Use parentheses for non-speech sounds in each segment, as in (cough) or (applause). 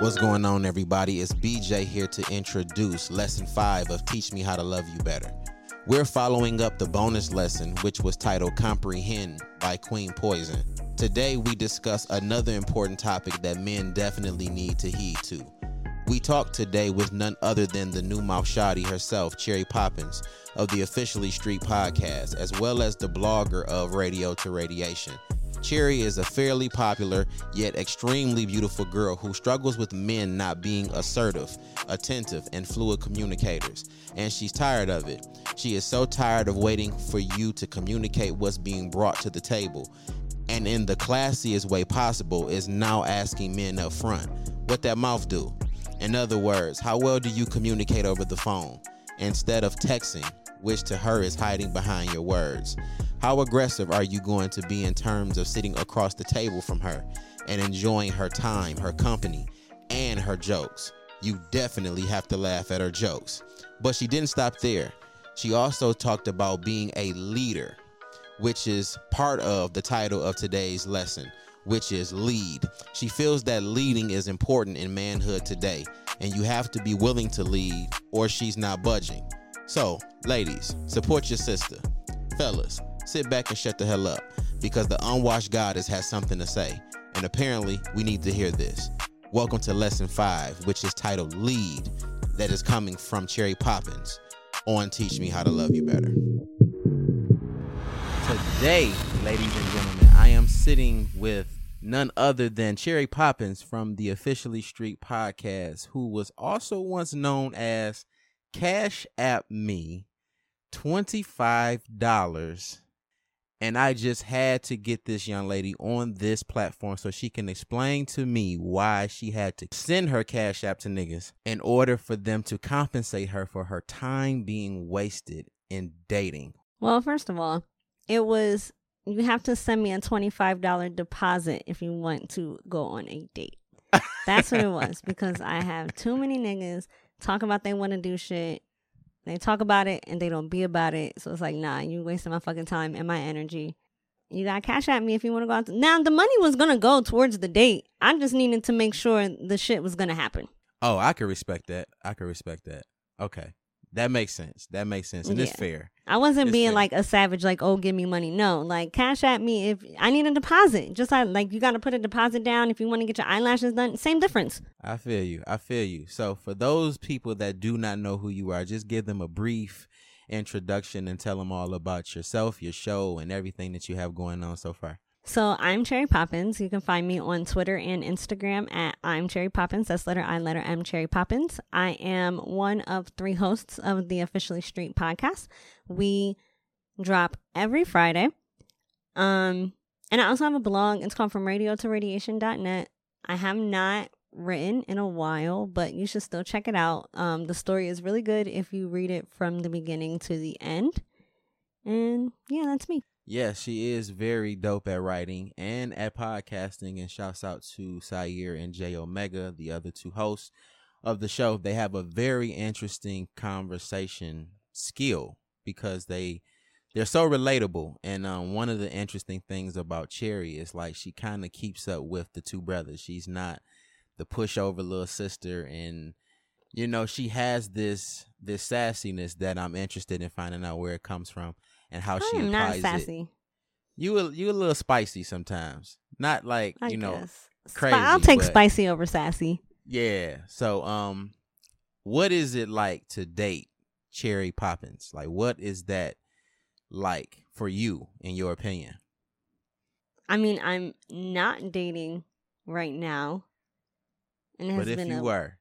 What's going on, everybody? It's BJ here to introduce lesson five of Teach Me How to Love You Better. We're following up the bonus lesson, which was titled Comprehend by Queen Poison. Today, we discuss another important topic that men definitely need to heed to. We talk today with none other than the new mouth shoddy herself, Cherry Poppins, of the Officially Street podcast, as well as the blogger of Radio to Radiation. Cherry is a fairly popular yet extremely beautiful girl who struggles with men not being assertive, attentive, and fluid communicators. And she's tired of it. She is so tired of waiting for you to communicate what's being brought to the table. And in the classiest way possible, is now asking men up front what that mouth do. In other words, how well do you communicate over the phone instead of texting, which to her is hiding behind your words? How aggressive are you going to be in terms of sitting across the table from her and enjoying her time, her company, and her jokes? You definitely have to laugh at her jokes. But she didn't stop there. She also talked about being a leader, which is part of the title of today's lesson, which is lead. She feels that leading is important in manhood today, and you have to be willing to lead or she's not budging. So, ladies, support your sister. Fellas, sit back and shut the hell up because the unwashed goddess has something to say. And apparently, we need to hear this. Welcome to lesson five, which is titled Lead, that is coming from Cherry Poppins on Teach Me How to Love You Better. Today, ladies and gentlemen, I am sitting with none other than Cherry Poppins from the Officially Street podcast, who was also once known as Cash App Me $25 and I just had to get this young lady on this platform so she can explain to me why she had to send her cash app to niggas in order for them to compensate her for her time being wasted in dating. Well, first of all, it was you have to send me a $25 deposit if you want to go on a date. That's what it was (laughs) because I have too many niggas talk about they want to do shit they talk about it and they don't be about it. So it's like, nah, you wasting my fucking time and my energy. You got cash app me if you want to go out. To- now the money was gonna go towards the date. I just needed to make sure the shit was gonna happen. Oh, I could respect that. I could respect that. Okay. That makes sense. That makes sense. And yeah. it's fair. I wasn't it's being fair. like a savage, like, oh, give me money. No, like cash app me if I need a deposit. Just like, like you got to put a deposit down if you want to get your eyelashes done. Same difference. I feel you. I feel you. So for those people that do not know who you are, just give them a brief introduction and tell them all about yourself, your show, and everything that you have going on so far. So I'm Cherry Poppins. You can find me on Twitter and Instagram at I'm Cherry Poppins. That's letter I, letter M, Cherry Poppins. I am one of three hosts of the Officially Street podcast. We drop every Friday. Um, and I also have a blog. It's called From Radio to Radiation.net. I have not written in a while, but you should still check it out. Um, the story is really good if you read it from the beginning to the end. And yeah, that's me. Yeah, she is very dope at writing and at podcasting. And shouts out to Syer and JayOmega, the other two hosts of the show. They have a very interesting conversation skill because they they're so relatable. And um, one of the interesting things about Cherry is like she kind of keeps up with the two brothers. She's not the pushover little sister, and you know she has this this sassiness that I'm interested in finding out where it comes from and how she I'm applies not sassy. it. You a, you a little spicy sometimes, not like I you know guess. crazy. I'll take spicy over sassy. Yeah. So um, what is it like to date Cherry Poppins? Like, what is that like for you, in your opinion? I mean, I'm not dating right now. And But if been you a, were,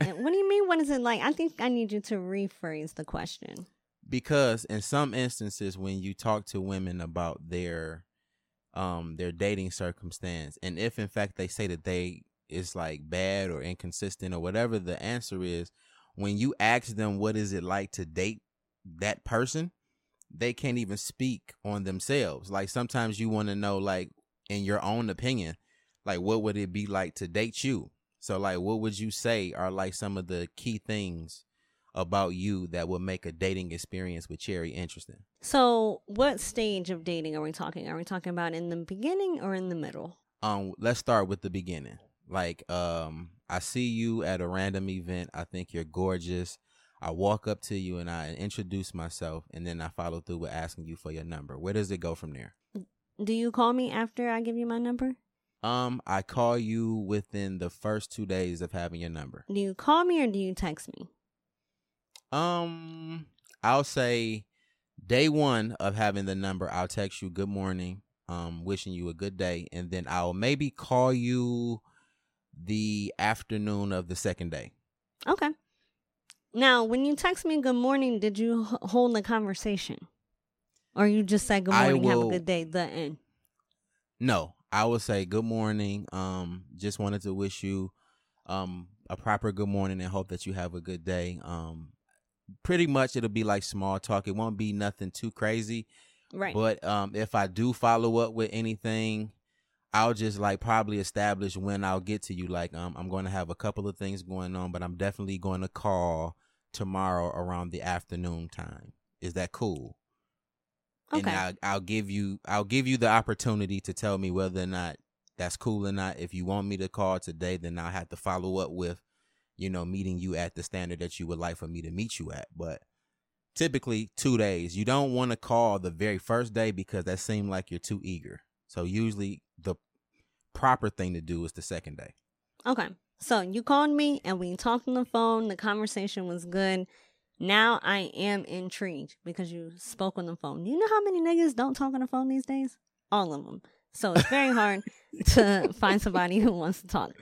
what do you mean? What is it like? I think I need you to rephrase the question. Because in some instances when you talk to women about their um their dating circumstance and if in fact they say that they is like bad or inconsistent or whatever the answer is when you ask them what is it like to date that person they can't even speak on themselves. Like sometimes you want to know like in your own opinion like what would it be like to date you? So like what would you say are like some of the key things about you that would make a dating experience with Cherry interesting? So, what stage of dating are we talking? Are we talking about in the beginning or in the middle? Um, let's start with the beginning. Like, um, I see you at a random event. I think you're gorgeous. I walk up to you and I introduce myself, and then I follow through with asking you for your number. Where does it go from there? Do you call me after I give you my number? Um, I call you within the first two days of having your number. Do you call me or do you text me? Um, I'll say day one of having the number, I'll text you good morning, um, wishing you a good day, and then I'll maybe call you the afternoon of the second day. Okay. Now, when you text me good morning, did you h- hold the conversation? Or you just say good morning, have a good day, the end? No, I will say good morning. Um, just wanted to wish you um a proper good morning and hope that you have a good day. Um, pretty much it'll be like small talk. It won't be nothing too crazy. Right. But um, if I do follow up with anything, I'll just like probably establish when I'll get to you. Like um, I'm going to have a couple of things going on, but I'm definitely going to call tomorrow around the afternoon time. Is that cool? okay. And I'll, I'll give you I'll give you the opportunity to tell me whether or not that's cool or not. If you want me to call today, then I'll have to follow up with, you know, meeting you at the standard that you would like for me to meet you at. But typically two days. You don't want to call the very first day because that seems like you're too eager. So usually the proper thing to do is the second day. Okay. So you called me and we talked on the phone. The conversation was good. Now I am intrigued because you spoke on the phone. You know how many niggas don't talk on the phone these days? All of them. So it's very hard (laughs) to find somebody who wants to talk.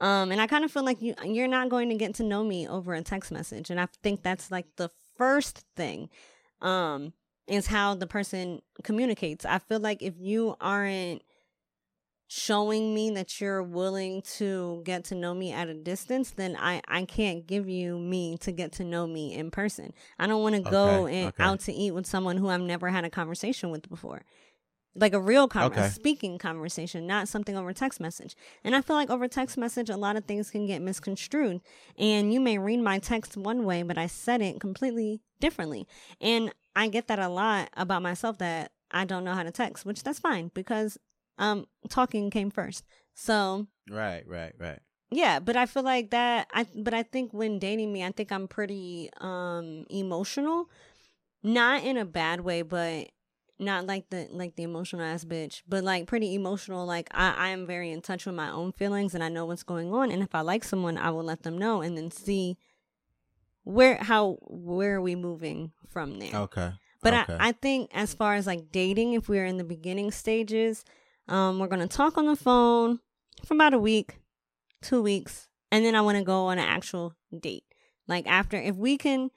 Um, and I kind of feel like you you're not going to get to know me over a text message, and I think that's like the first thing. Um, is how the person communicates. I feel like if you aren't showing me that you're willing to get to know me at a distance, then I, I can't give you me to get to know me in person. I don't want to go and okay. out to eat with someone who I've never had a conversation with before. Like a real con- Okay. speaking conversation, not something over text message. And I feel like over text message, a lot of things can get misconstrued. And you may read my text one way, but I said it completely differently. And I get that a lot about myself that I don't know how to text, which that's fine because um talking came first. So Right, right, right. yeah, but I feel like that I but I think when dating me, I think I'm pretty um emotional. Not in a bad way, but not like the like the emotional ass bitch, but like pretty emotional. Like I, I am very in touch with my own feelings and I know what's going on. And if I like someone, I will let them know and then see where how where are we moving from there. Okay. But okay. I, I think as far as like dating, if we're in the beginning stages, um, we're gonna talk on the phone for about a week, two weeks, and then I want to go on an actual date. Like after, if we can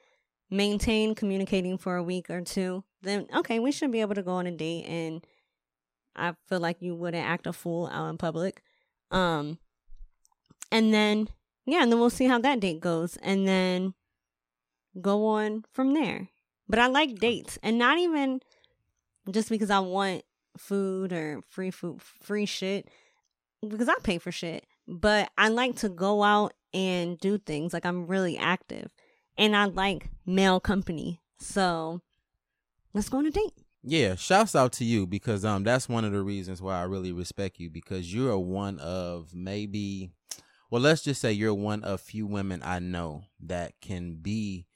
maintain communicating for a week or two, then okay, we should be able to go on a date. And I feel like you wouldn't act a fool out in public. Um, and then yeah, and then we'll see how that date goes, and then go on from there. But I like dates, and not even just because I want food or free food, free shit, because I pay for shit. But I like to go out and do things. Like I'm really active, and I like male company. So let's go on a date. Yeah, shouts out to you because um that's one of the reasons why I really respect you because you're one of maybe well let's just say you're one of few women I know that can be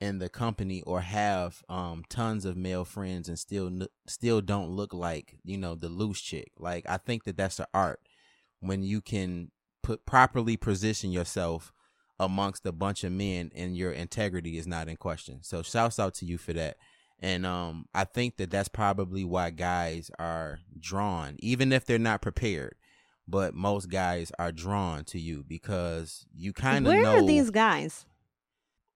in the company or have um tons of male friends and still still don't look like, you know, the loose chick. Like I think that that's the art when you can put properly position yourself amongst a bunch of men and your integrity is not in question. So shouts out to you for that. And um, I think that that's probably why guys are drawn, even if they're not prepared. But most guys are drawn to you because you kind of Where know. are these guys?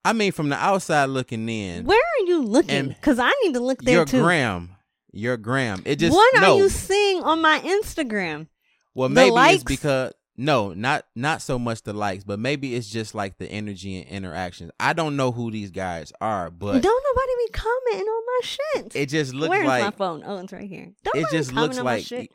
I mean, from the outside looking in, Where are you looking? Because I need to look there your too. gram, your gram. It just what no. are you seeing on my Instagram? well, the maybe likes? it's because no, not not so much the likes, but maybe it's just like the energy and interactions. I don't know who these guys are, but Don't nobody be commenting on my shit. it just looks Where's like my phone? Oh, it's right here. Don't it just looks like.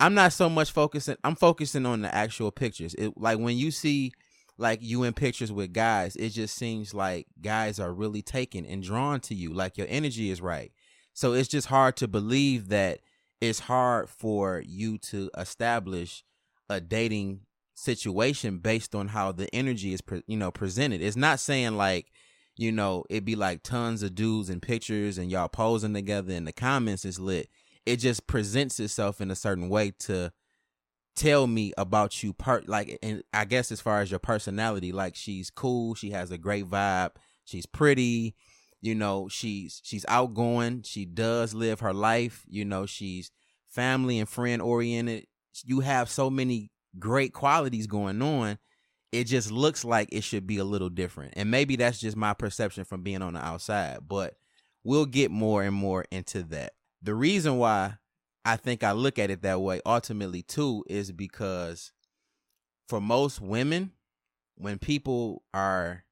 I'm not so much focusing. I'm focusing on the actual pictures. It like when you see like you in pictures with guys, it just seems like guys are really taken and drawn to you. Like your energy is right. So it's just hard to believe that it's hard for you to establish a dating situation based on how the energy is pre- you know presented. It's not saying like you know it'd be like tons of dudes and pictures and y'all posing together and the comments is lit. It just presents itself in a certain way to tell me about you part like and i guess as far as your personality like she's cool she has a great vibe she's pretty you know she's she's outgoing she does live her life you know she's family and friend oriented you have so many great qualities going on it just looks like it should be a little different. And maybe that's just my perception from being on the outside but we'll get more and more into that. The reason why i think i look at it that way ultimately too is because for most women when people are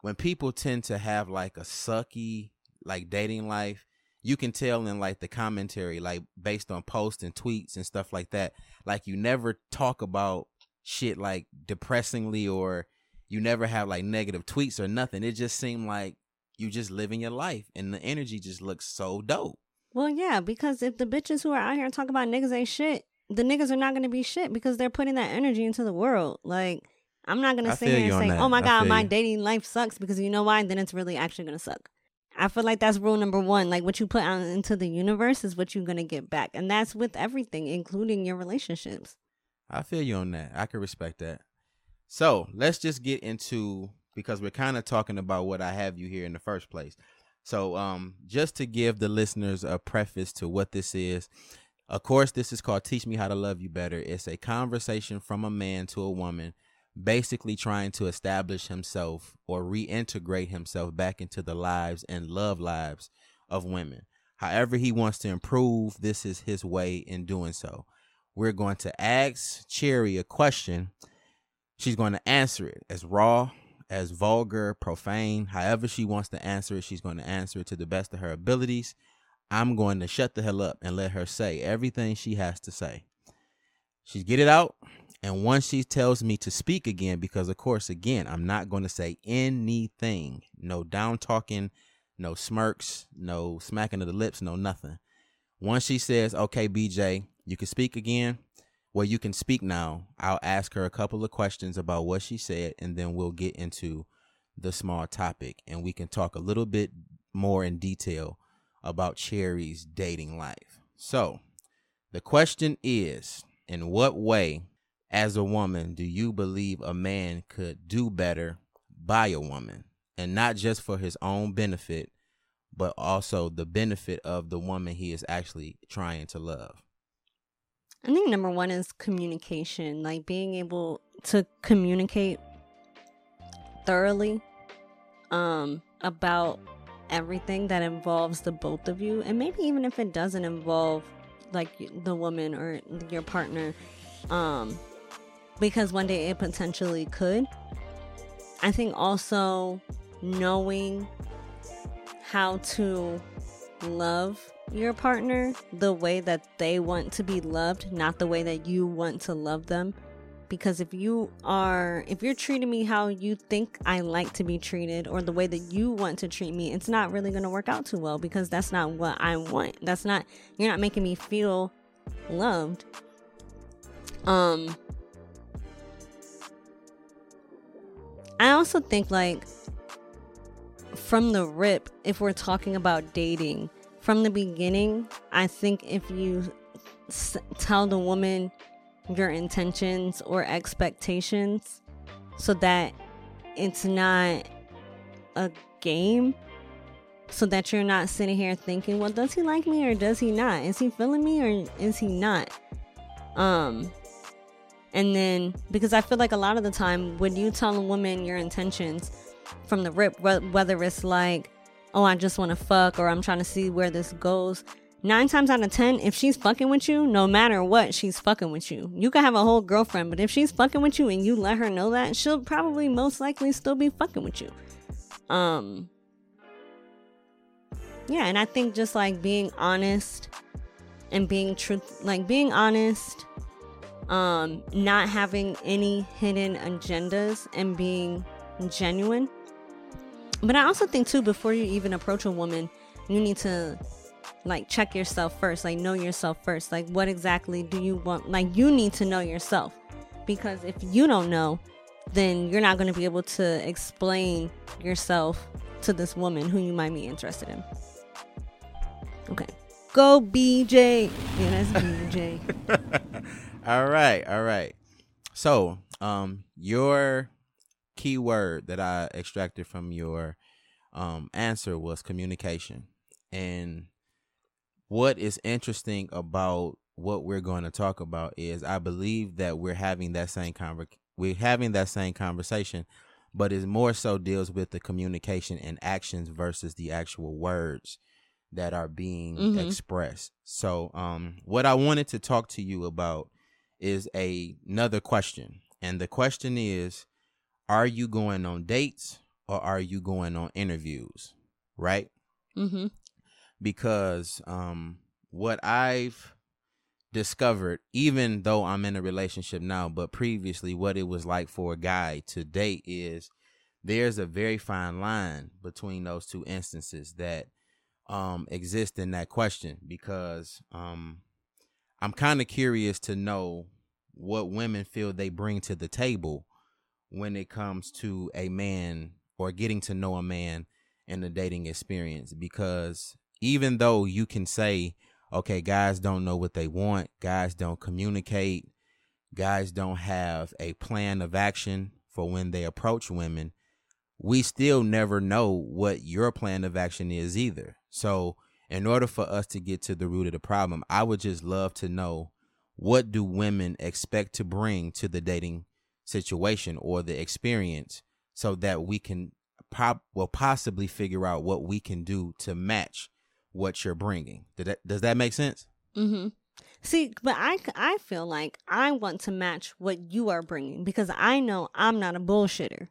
when people tend to have like a sucky like dating life you can tell in like the commentary like based on posts and tweets and stuff like that like you never talk about shit like depressingly or you never have like negative tweets or nothing it just seemed like you just living your life and the energy just looks so dope Well, yeah, because if the bitches who are out here talk about niggas ain't shit, the niggas are not gonna be shit because they're putting that energy into the world. Like, I'm not gonna I sit here and say, that. "Oh my I god, my you. dating life sucks," because you know why? Then it's really actually gonna suck. I feel like that's rule number one. Like what you put out into the universe is what you're gonna get back, and that's with everything, including your relationships. I feel you on that. I can respect that. So let's just get into because we're kind of talking about what I have you here in the first place. So um just to give the listeners a preface to what this is. Of course, this is called Teach Me How to Love You Better. It's a conversation from a man to a woman, basically trying to establish himself or reintegrate himself back into the lives and love lives of women. However, he wants to improve, this is his way in doing so. We're going to ask Cherry a question. She's going to answer it as raw, as vulgar, profane, however she wants to answer it. She's going to answer it to the best of her abilities. I'm going to shut the hell up and let her say everything she has to say. She's get it out. And once she tells me to speak again, because of course, again, I'm not going to say anything. No down talking, no smirks, no smacking of the lips, no nothing. Once she says, okay, BJ, you can speak again, well, you can speak now. I'll ask her a couple of questions about what she said, and then we'll get into the small topic and we can talk a little bit more in detail about Cherry's dating life. So, the question is In what way, as a woman, do you believe a man could do better by a woman? And not just for his own benefit, but also the benefit of the woman he is actually trying to love. I think number one is communication, like being able to communicate thoroughly um, about everything that involves the both of you, and maybe even if it doesn't involve like the woman or your partner, um, because one day it potentially could. I think also knowing how to love your partner the way that they want to be loved, not the way that you want to love them. Because if you are, if you're treating me how you think I like to be treated or the way that you want to treat me, it's not really going to work out too well because that's not what I want. That's not, you're not making me feel loved. Um, I also think like from the rip, if we're talking about dating, from the beginning, I think if you s- tell the woman your intentions or expectations so that it's not a game, so that you're not sitting here thinking, well, does he like me or does he not? Is he feeling me or is he not? Um, and then because I feel like a lot of the time when you tell a woman your intentions from the rip, whether it's like, oh, I just want to fuck or I'm trying to see where this goes. Nine times out of ten, if she's fucking with you, no matter what, she's fucking with you. You could have a whole girlfriend, but if she's fucking with you and you let her know that, she'll probably most likely still be fucking with you. Um, yeah, and I think just like being honest and being truth, like being honest, um, not having any hidden agendas and being genuine. But I also think too, before you even approach a woman, you need to like check yourself first, like know yourself first. Like what exactly do you want? Like you need to know yourself. because if you don't know, then you're not going to be able to explain yourself to this woman who you might be interested in. Okay. Go BJ. Yeah, that's BJ. (laughs) all right, all right. So, um, your keyword that I extracted from your um answer was communication. And what is interesting about what we're going to talk about is I believe that we're having that same conver- we're having that same conversation, but it more so deals with the communication and actions versus the actual words that are being mm-hmm. expressed. So, um, what I wanted to talk to you about is a, another question, and the question is, are you going on dates or are you going on interviews? Right? Mm-hmm. Because um, what I've discovered, even though I'm in a relationship now, but previously, what it was like for a guy to date is there's a very fine line between those two instances that um, exist in that question because um, I'm kind of curious to know what women feel they bring to the table when it comes to a man or getting to know a man in the dating experience because even though you can say okay, guys don't know what they want, guys don't communicate, guys don't have a plan of action for when they approach women, we still never know what your plan of action is either. So, in order for us to get to the root of the problem, I would just love to know what do women expect to bring to the dating situation or the experience so that we can pop well possibly figure out what we can do to match what you're bringing. Did that, does that make sense? Mm-hmm. See, but I, I feel like I want to match what you are bringing because I know I'm not a bullshitter.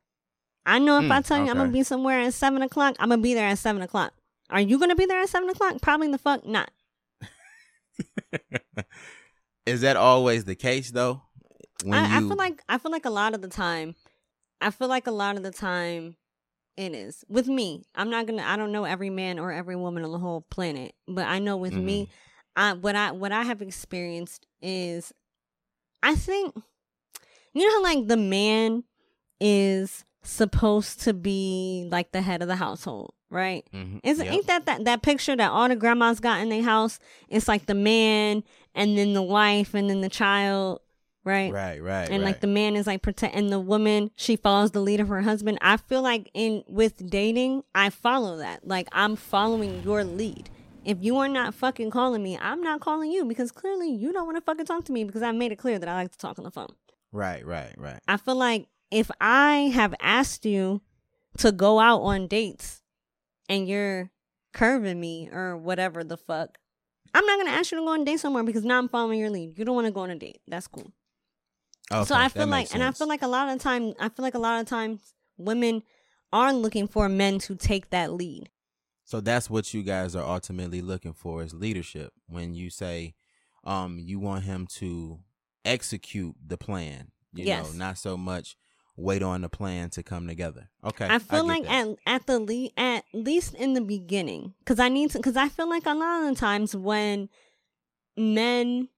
I know if mm, I tell you. I'm gonna be somewhere at seven o'clock, I'm gonna be there at seven o'clock. Are you gonna be there at seven o'clock? Probably the fuck not. (laughs) Is that always the case though? I, you... I feel like I feel like a lot of the time, I feel like a lot of the time, it is with me. I'm not gonna. I don't know every man or every woman on the whole planet, but I know with mm-hmm. me, I what I what I have experienced is, I think, you know how like the man is supposed to be like the head of the household, right? Mm-hmm. Is yep. ain't that, that that picture that all the grandmas got in their house? It's like the man and then the wife and then the child right? Right, right. And right. like the man is like protect, and the woman she follows the lead of her husband. I feel like in with dating, I follow that. Like I'm following your lead. If you are not fucking calling me, I'm not calling you because clearly you don't want to fucking talk to me because I made it clear that I like to talk on the phone. Right, right, right. I feel like if I have asked you to go out on dates and you're curving me or whatever the fuck, I'm not gonna ask you to go on a date somewhere because now I'm following your lead. You don't want to go on a date. That's cool. Okay, so I feel like, sense. and I feel like a lot of time, I feel like a lot of times women are looking for men to take that lead. So that's what you guys are ultimately looking for is leadership. When you say, um, you want him to execute the plan, you yes. know, not so much wait on the plan to come together. Okay. I feel I like that. at at the le- at least in the beginning, because I need to, because I feel like a lot of the times when men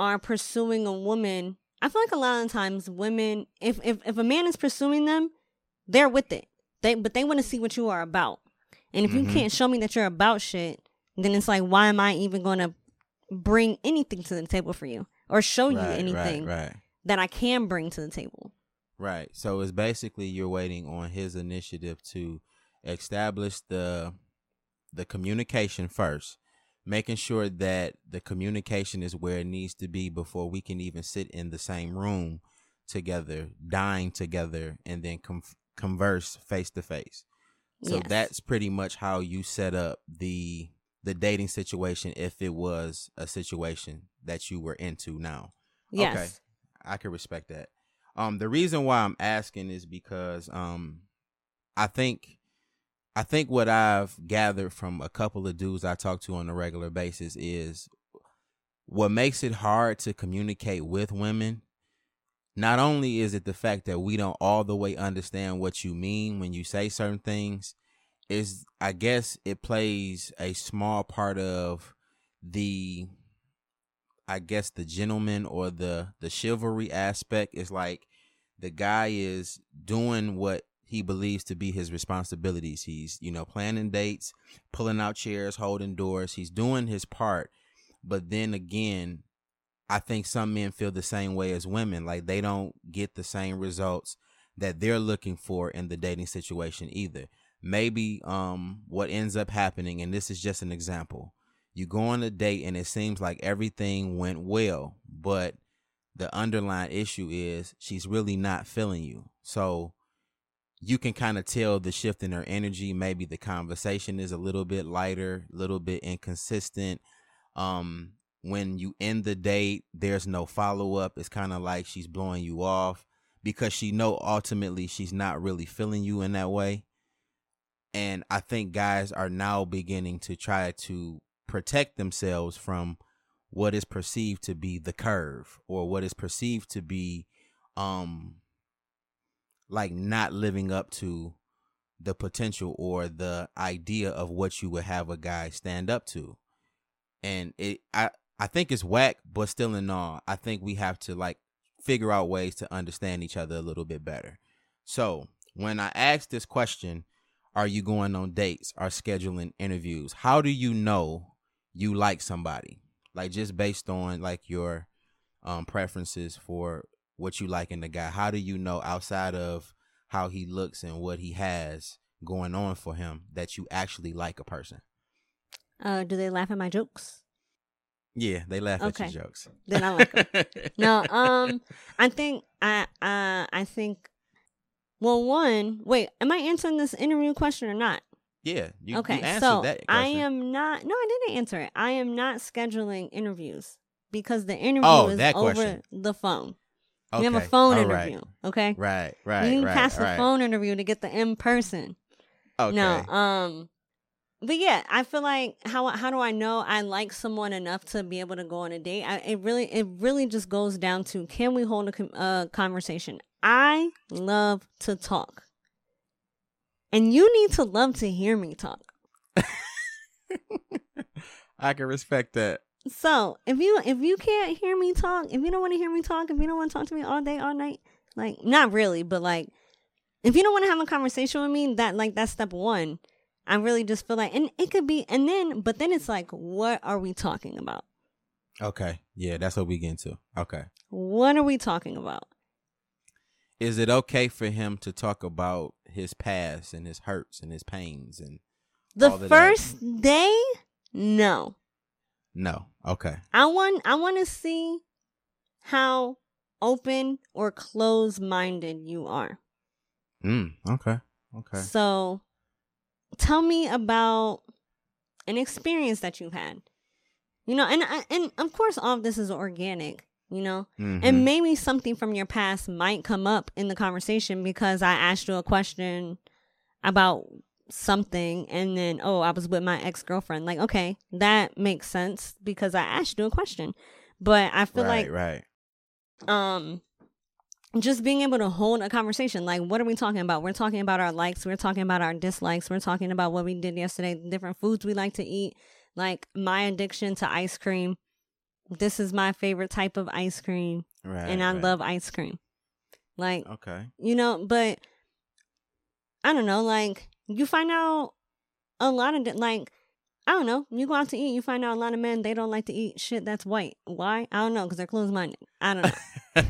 are pursuing a woman, I feel like a lot of times women, if if if a man is pursuing them, they're with it. They but they want to see what you are about. And if mm-hmm. you can't show me that you're about shit, then it's like, why am I even going to bring anything to the table for you or show right, you anything right, right. that I can bring to the table? Right. So it's basically you're waiting on his initiative to establish the the communication first making sure that the communication is where it needs to be before we can even sit in the same room together, dine together, and then com- converse face to face. So yes. that's pretty much how you set up the the dating situation if it was a situation that you were into now. Yes. Okay. I can respect that. Um the reason why I'm asking is because um I think I think what I've gathered from a couple of dudes I talk to on a regular basis is what makes it hard to communicate with women. Not only is it the fact that we don't all the way understand what you mean when you say certain things, is I guess it plays a small part of the I guess the gentleman or the the chivalry aspect is like the guy is doing what he believes to be his responsibilities. He's, you know, planning dates, pulling out chairs, holding doors. He's doing his part. But then again, I think some men feel the same way as women. Like they don't get the same results that they're looking for in the dating situation either. Maybe um what ends up happening, and this is just an example. You go on a date and it seems like everything went well, but the underlying issue is she's really not feeling you. So you can kind of tell the shift in her energy. Maybe the conversation is a little bit lighter, a little bit inconsistent. Um, when you end the date, there's no follow up. It's kind of like she's blowing you off because she know ultimately she's not really feeling you in that way. And I think guys are now beginning to try to protect themselves from what is perceived to be the curve or what is perceived to be um like not living up to the potential or the idea of what you would have a guy stand up to. And it I I think it's whack, but still in all, I think we have to like figure out ways to understand each other a little bit better. So when I ask this question, are you going on dates Are scheduling interviews? How do you know you like somebody? Like just based on like your um preferences for what you like in the guy. How do you know outside of how he looks and what he has going on for him that you actually like a person? Uh, do they laugh at my jokes? Yeah, they laugh okay. at your jokes. Then I like them. (laughs) no, um, I think I uh I think. Well, one, wait, am I answering this interview question or not? Yeah. You, okay. You so I am not. No, I didn't answer it. I am not scheduling interviews because the interview oh, is over question. the phone. Okay. We have a phone All interview. Right. Okay. Right. Right. You can right, pass right. the phone interview to get the in person. Okay. No. Um. But yeah, I feel like how how do I know I like someone enough to be able to go on a date? I, it really it really just goes down to can we hold a uh, conversation? I love to talk, and you need to love to hear me talk. (laughs) I can respect that. So if you if you can't hear me talk, if you don't want to hear me talk, if you don't want to talk to me all day, all night, like not really, but like if you don't want to have a conversation with me, that like that's step one. I really just feel like and it could be and then but then it's like, what are we talking about? Okay. Yeah, that's what we get into. Okay. What are we talking about? Is it okay for him to talk about his past and his hurts and his pains and the first day? No. No. Okay. I want I want to see how open or closed minded you are. Mm, okay. Okay. So tell me about an experience that you've had. You know, and and of course all of this is organic, you know. Mm-hmm. And maybe something from your past might come up in the conversation because I asked you a question about something and then oh i was with my ex-girlfriend. Like okay that makes sense because i asked you a question. But i feel right, like right. um just being able to hold a conversation like what are we talking about? We're talking about our likes we're talking about our dislikes we're talking about what we did yesterday different foods we like to eat. Like my addiction to ice cream this is my favorite type of ice cream right, and i right. love ice cream. Like okay. you know but i don't know like you find out a lot of like I don't know. You go out to eat, you find out a lot of men they don't like to eat shit that's white. Why? I don't know because they're closed minded. I don't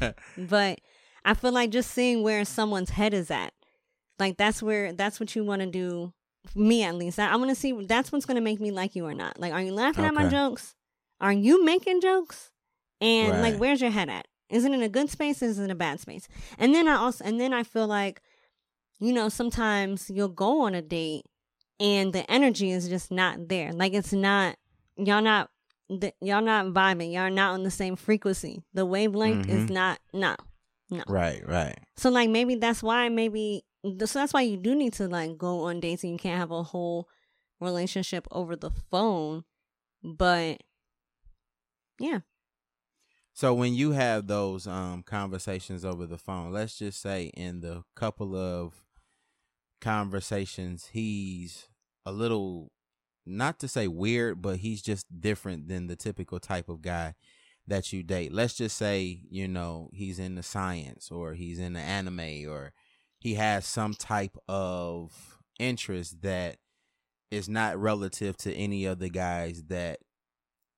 know. (laughs) but I feel like just seeing where someone's head is at, like that's where that's what you want to do. Me at least. I, I want to see that's what's gonna make me like you or not. Like, are you laughing okay. at my jokes? Are you making jokes? And right. like, where's your head at? Is it in a good space? Is it in a bad space? And then I also and then I feel like you know, sometimes you'll go on a date and the energy is just not there. Like it's not y'all not y'all not vibing. Y'all not on the same frequency. The wavelength mm-hmm. is not no. No. Right, right. So like maybe that's why maybe so that's why you do need to like go on dates and you can't have a whole relationship over the phone. But yeah. So when you have those um conversations over the phone, let's just say in the couple of conversations, he's a little not to say weird, but he's just different than the typical type of guy that you date. Let's just say, you know, he's in the science or he's in the anime or he has some type of interest that is not relative to any of the guys that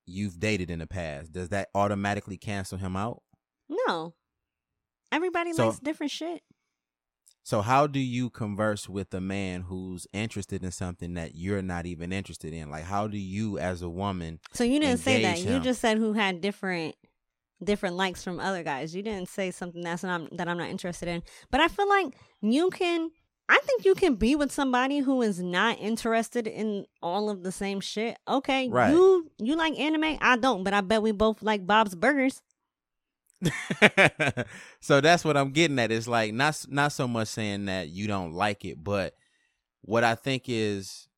you've dated in the past. Does that automatically cancel him out? No. Everybody so, likes different shit. So how do you converse with a man who's interested in something that you're not even interested in? Like how do you as a woman So you didn't say that. Him? You just said who had different different likes from other guys. You didn't say something that's not that I'm not interested in. But I feel like you can I think you can be with somebody who is not interested in all of the same shit. Okay, right. you you like anime, I don't, but I bet we both like Bob's Burgers. (laughs) so that's what I'm getting at. It's like not not so much saying that you don't like it, but what I think is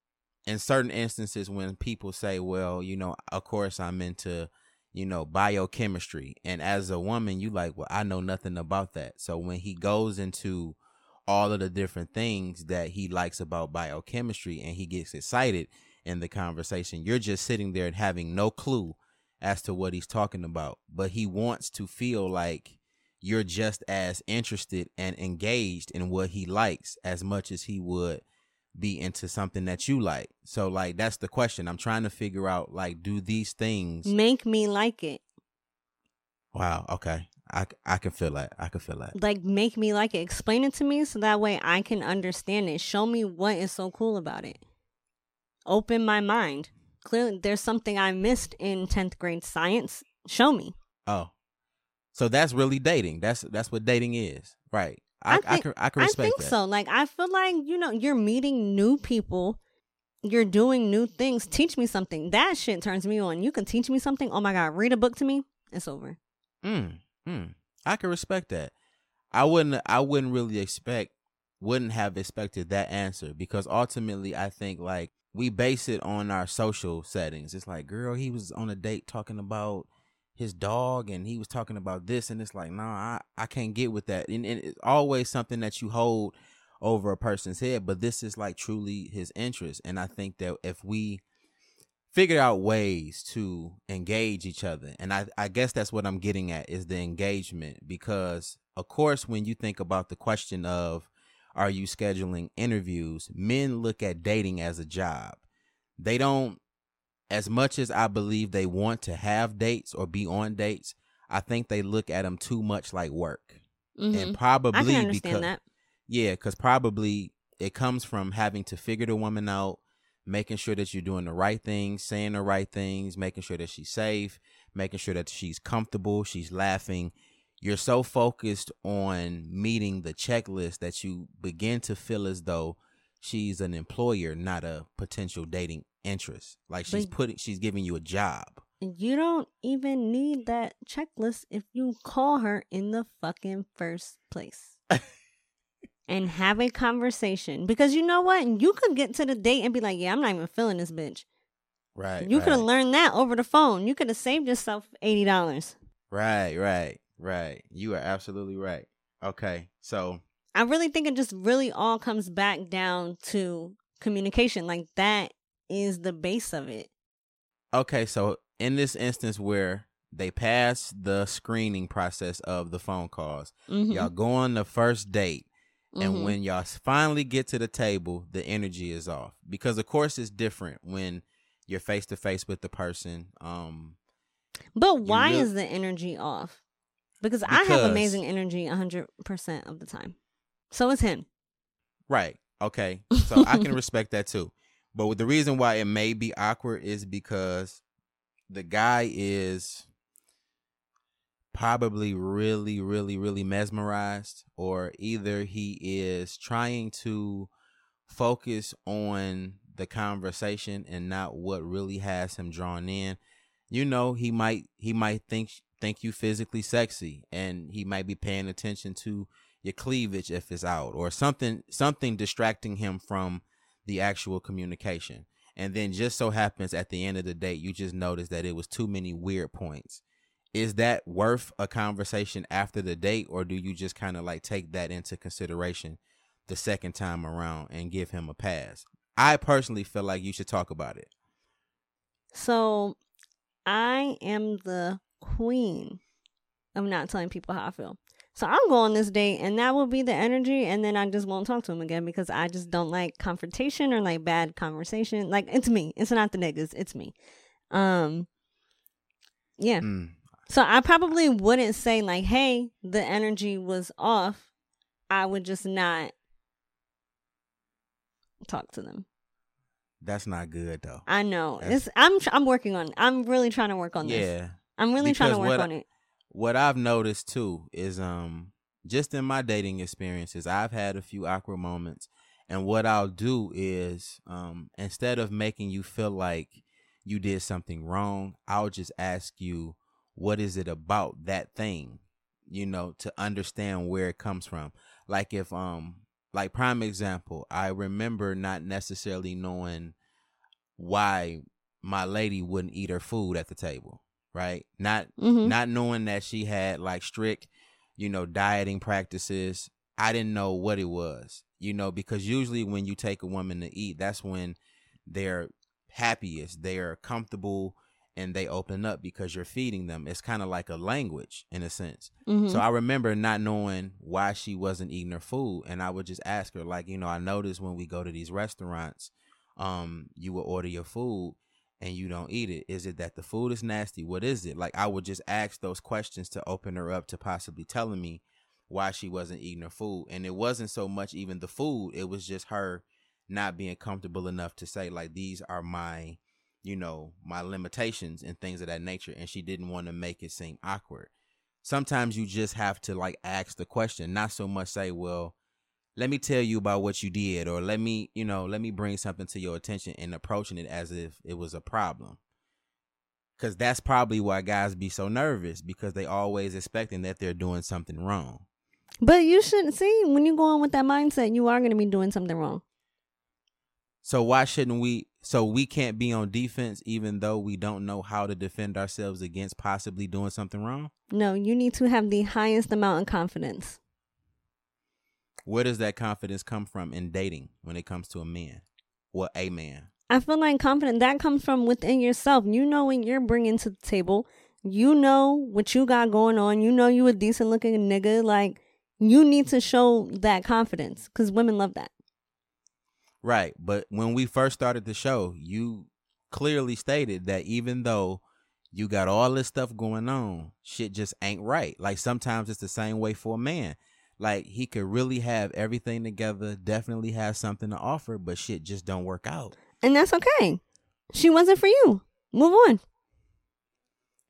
in certain instances when people say, "Well, you know, of course I'm into, you know, biochemistry," and as a woman, you like, "Well, I know nothing about that." So when he goes into all of the different things that he likes about biochemistry and he gets excited in the conversation, you're just sitting there and having no clue as to what he's talking about, but he wants to feel like you're just as interested and engaged in what he likes as much as he would be into something that you like. So like that's the question. I'm trying to figure out like do these things make me like it? Wow, okay. I, I can feel that. I can feel that. Like make me like it. Explain it to me so that way I can understand it. Show me what is so cool about it. Open my mind clearly there's something I missed in 10th grade science. Show me. Oh. So that's really dating. That's that's what dating is. Right. I, I, think, I can I can respect I think that. so. Like I feel like, you know, you're meeting new people. You're doing new things. Teach me something. That shit turns me on. You can teach me something. Oh my god, read a book to me. It's over. Mm. Mm. I can respect that. I wouldn't I wouldn't really expect wouldn't have expected that answer because ultimately I think like we base it on our social settings. It's like, girl, he was on a date talking about his dog and he was talking about this and it's like, nah, I, I can't get with that. And, and it's always something that you hold over a person's head, but this is like truly his interest. And I think that if we figure out ways to engage each other, and I, I guess that's what I'm getting at is the engagement because of course when you think about the question of are you scheduling interviews? Men look at dating as a job. They don't, as much as I believe they want to have dates or be on dates, I think they look at them too much like work. Mm-hmm. And probably because, that. yeah, because probably it comes from having to figure the woman out, making sure that you're doing the right things, saying the right things, making sure that she's safe, making sure that she's comfortable, she's laughing, you're so focused on meeting the checklist that you begin to feel as though she's an employer, not a potential dating interest. Like she's but putting, she's giving you a job. You don't even need that checklist if you call her in the fucking first place. (laughs) and have a conversation. Because you know what? You could get to the date and be like, yeah, I'm not even feeling this bitch. Right. You right. could have learned that over the phone. You could have saved yourself $80. Right, right. Right. You are absolutely right. Okay. So I really think it just really all comes back down to communication. Like that is the base of it. Okay, so in this instance where they pass the screening process of the phone calls, mm-hmm. y'all go on the first date. Mm-hmm. And when y'all finally get to the table, the energy is off. Because of course it's different when you're face to face with the person. Um But why really... is the energy off? Because, because I have amazing energy 100% of the time. So is him. Right. Okay. So I can (laughs) respect that too. But the reason why it may be awkward is because the guy is probably really, really, really mesmerized, or either he is trying to focus on the conversation and not what really has him drawn in. You know, he might he might think think you physically sexy and he might be paying attention to your cleavage if it's out or something something distracting him from the actual communication. And then just so happens at the end of the date you just notice that it was too many weird points. Is that worth a conversation after the date or do you just kind of like take that into consideration the second time around and give him a pass? I personally feel like you should talk about it. So i am the queen of not telling people how I feel. So I'll go on this date and that will be the energy and then I just won't talk to him again because I just don't like confrontation or like bad conversation. Like it's me. It's not the niggas, it's me. Um yeah. Mm. So I probably wouldn't say like, "Hey, the energy was off." I would just not talk to them. That's not good though. I know. That's- It's I'm I'm working on. I'm really trying to work on this. Yeah. I'm really trying to work what on it. what I've noticed too is um just in my dating experiences, I've had a few awkward moments. And what I'll do is um instead of making you feel like you did something wrong, I'll just ask you what is it about that thing, you know, to understand where it comes from. Like if um like prime example, I remember not necessarily knowing why my lady wouldn't eat her food at the table, right? Not Mhm. not knowing that she had like strict, you know, dieting practices. I didn't know what it was, you know, because usually when you take a woman to eat, that's when they're happiest, they're comfortable, and they open up because you're feeding them. It's kind of like a language in a sense. Mhm. So I remember not knowing why she wasn't eating her food, and I would just ask her, like, you know, I noticed when we go to these restaurants, um, you will order your food and you don't eat it. Is it that the food is nasty? What is it? Like I would just ask those questions to open her up to possibly telling me why she wasn't eating her food. And it wasn't so much even the food, it was just her not being comfortable enough to say like these are my you know my limitations and things of that nature and she didn't want to make it seem awkward sometimes you just have to like ask the question not so much say well let me tell you about what you did or let me you know let me bring something to your attention and approaching it as if it was a problem because that's probably why guys be so nervous because they always expecting that they're doing something wrong But you shouldn't see when you go on with that mindset, you are going to be doing something wrong. so why shouldn't we so we can't be on defense even though we don't know how to defend ourselves against possibly doing something wrong No, you need to have the highest amount of confidence. Where does that confidence come from in dating when it comes to a man or a man I feel like confident that comes from within yourself. You know what you're bringing to the table. You know what you got going on. You know you a decent looking nigga. Like you need to show that confidence because women love that. Right. But when we first started the show, you clearly stated that even though you got all this stuff going on, shit just ain't right. Like sometimes it's the same way for a man. Like he could really have everything together, definitely have something to offer, but shit just don't work out. And that's okay. She wasn't for you. Move on.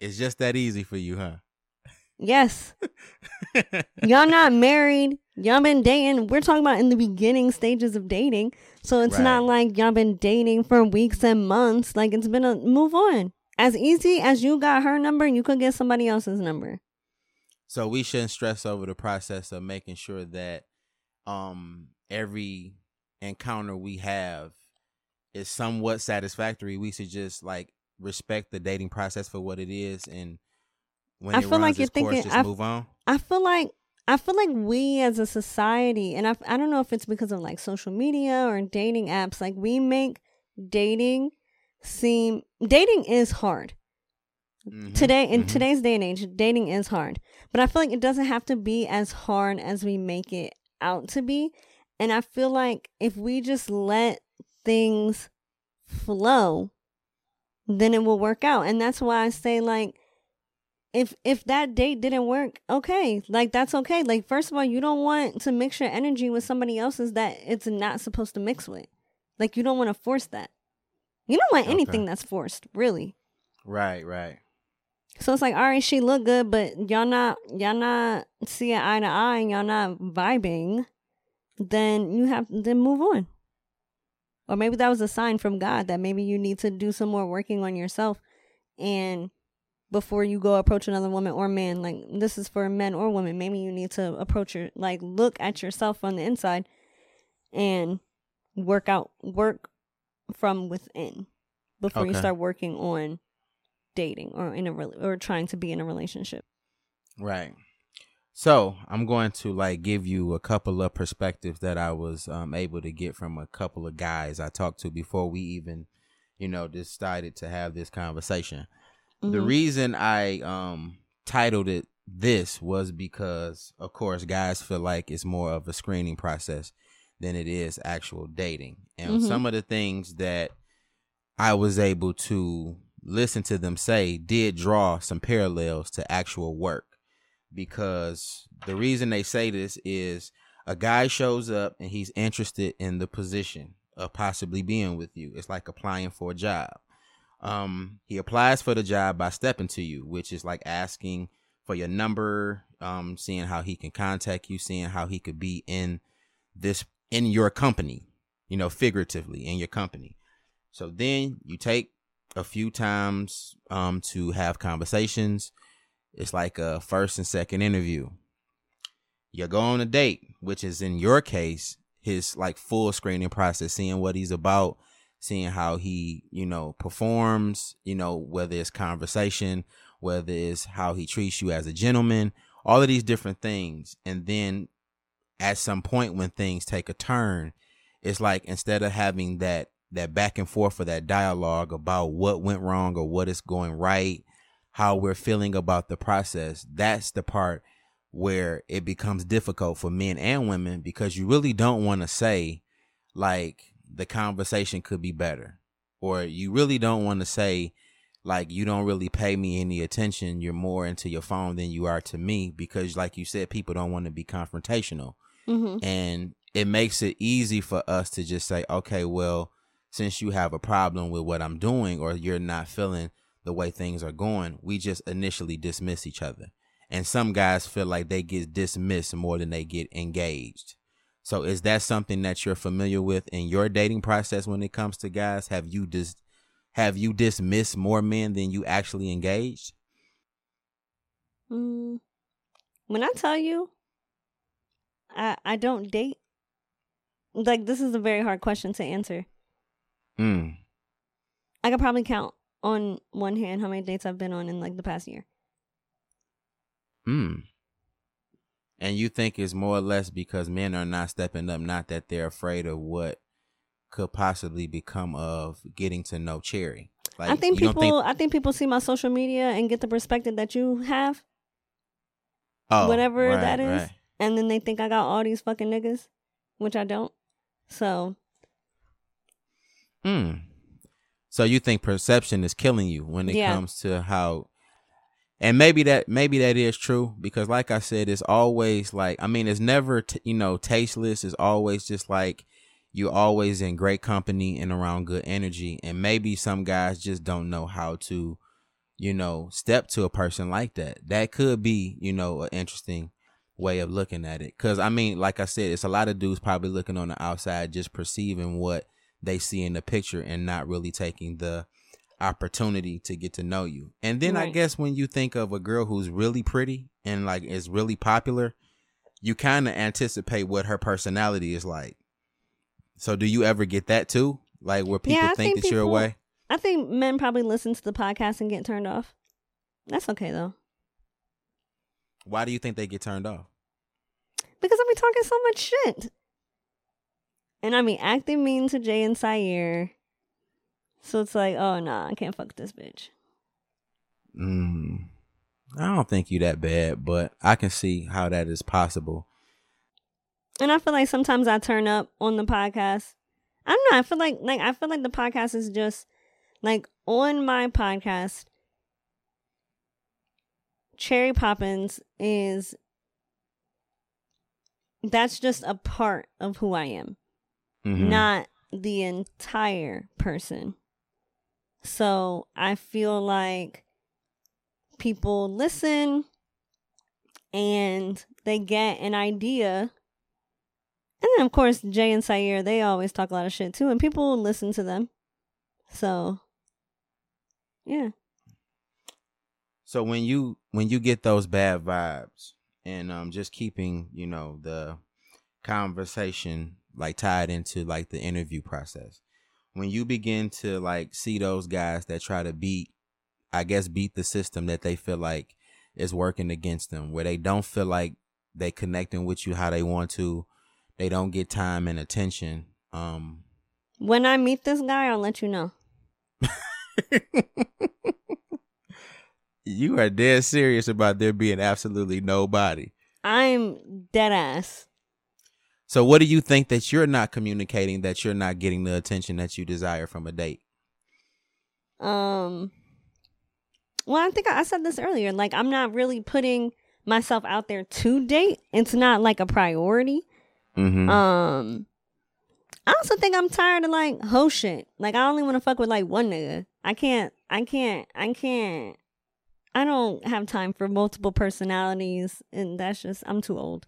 It's just that easy for you, huh? Yes. (laughs) Y'all not married. Y'all been dating. We're talking about in the beginning stages of dating. So it's not like y'all been dating for weeks and months. Like it's been a move on. As easy as you got her number, you could get somebody else's number. So we shouldn't stress over the process of making sure that um every encounter we have is somewhat satisfactory. We should just like respect the dating process for what it is and when I it feel runs like you're course, thinking- just I've- move on. I feel like I feel like we as a society, and I I don't know if it's because of like social media or dating apps, like we make dating seem dating is hard. Mhm, today in mhm. today's day and age dating is hard but i feel like it doesn't have to be as hard as we make it out to be. And i feel like if we just let things flow then it will work out. And that's why i say like if if that date didn't work okay like that's okay. Like first of all you don't want to mix your energy with somebody else's that it's not supposed to mix with. Like you don't want to force that. You don't want Okay. anything that's forced really. Right, right. So it's like, all right, she look good, but y'all not y'all not seeing eye to eye, and y'all not vibing. Then you have then move on. Or maybe that was a sign from God that maybe you need to do some more working on yourself, and before you go approach another woman or man, like this is for men or women. Maybe you need to approach your like look at yourself on the inside, and work out work from within before you start working on dating or in a rel or trying to be in a relationship. Right. So I'm going to like give you a couple of perspectives that I was um, able to get from a couple of guys I talked to before we even, you know, decided to have this conversation. The Mhm. reason I um titled it this was because of course guys feel like it's more of a screening process than it is actual dating. And Mhm. some of the things that I was able to listen to them say did draw some parallels to actual work because the reason they say this is a guy shows up and he's interested in the position of possibly being with you. It's like applying for a job. Um, he applies for the job by stepping to you, which is like asking for your number, um, seeing how he can contact you, seeing how he could be in this in your company, you know, figuratively in your company. So then you take a few times um to have conversations. It's like a first and second interview. You go on a date, which is in your case his like full screening process, seeing what he's about, seeing how he, you know, performs, you know, whether it's conversation, whether it's how he treats you as a gentleman, all of these different things. And then at some point when things take a turn, it's like instead of having that that back and forth or that dialogue about what went wrong or what is going right, how we're feeling about the process, that's the part where it becomes difficult for men and women because you really don't want to say like the conversation could be better. Or you really don't want to say like you don't really pay me any attention. You're more into your phone than you are to me because like you said people don't want to be confrontational. Mhm. and it makes it easy for us to just say okay well since you have a problem with what i'm doing or you're not feeling the way things are going we just initially dismiss each other and some guys feel like they get dismissed more than they get engaged so is that something that you're familiar with in your dating process when it comes to guys have you dis- have you dismissed more men than you actually engaged Mm. When I tell you, I I don't date. Like this is a very hard question to answer. Mm. I could probably count on one hand how many dates I've been on in like the past year. Mm. And you think it's more or less because men are not stepping up, not that they're afraid of what could possibly become of getting to know Cherry. Like I think people I think people see my social media and get the perspective that you have, oh, whatever right, that is. right. and then they think I got all these fucking niggas, which I don't. So Mm. So you think perception is killing you when it Yeah. comes to how and maybe that maybe that is true because like I said it's always like I mean it's never t- you know tasteless it's always just like you're always in great company and around good energy and maybe some guys just don't know how to you know step to a person like that that could be you know an interesting way of looking at it cuz I mean like I said it's a lot of dudes probably looking on the outside just perceiving what they see in the picture and not really taking the opportunity to get to know you. And then I guess when you think of a girl who's really pretty and like is really popular, you kind of anticipate what her personality is like. So do you ever get that too? Like where people Yeah, I think think that you're people- away? I think men probably listen to the podcast and get turned off. That's okay though. Why do you think they get turned off? Because I be talking so much shit. And I mean acting mean to Jay and Syer. So it's like, oh nah, I can't fuck this bitch. Mm, I don't think you that bad, but I can see how that is possible. And I feel like sometimes I turn up on the podcast. I don't know. I feel like like I feel like the podcast is just like on my podcast. Cherry Poppins is that's just a part of who I am, Mhm. not the entire person. So I feel like people listen and they get an idea. And then, of course, Jay and Syer, they always talk a lot of shit too, and people listen to them. So, yeah. So when you when you get those bad vibes and um just keeping, you know, the conversation like tied into like the interview process. When you begin to like see those guys that try to beat I guess beat the system that they feel like is working against them where they don't feel like they connecting with you how they want to. They don't get time and attention. Um When I meet this guy, I'll let you know. (laughs) You are dead serious about there being absolutely nobody. I'm dead ass. So what do you think that you're not communicating that you're not getting the attention that you desire from a date? Um well, I think I said this earlier. Like I'm not really putting myself out there to date. It's not like a priority. Mm-hmm. Um I also think I'm tired of like hoe shit. Like I only want to fuck with like one nigga. I can't I can't I can't I don't have time for multiple personalities and that's just I'm too old.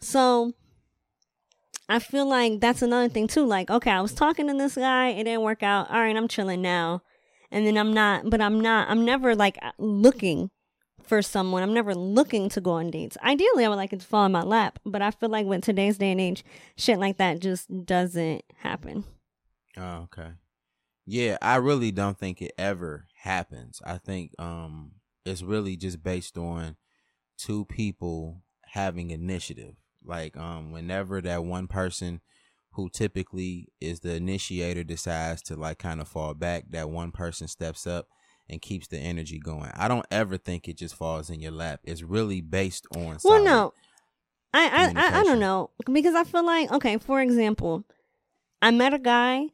So I feel like that's another thing too. Like, okay, I was talking to this guy, it didn't work out. All right, I'm chilling now. And then I'm not, but I'm not, I'm never like looking for someone. I'm never looking to go on dates. Ideally, I would like it to fall in my lap, but I feel like with today's day and age, shit like that just doesn't happen. Oh, okay. Yeah, I really don't think it ever happens. I think um it's really just based on two people having initiative. Like um whenever that one person who typically is the initiator decides to like kind of fall back, that one person steps up and keeps the energy going. I don't ever think it just falls in your lap. It's really based on Well, no. I I, I I don't know because I feel like okay, for example, I met a guy.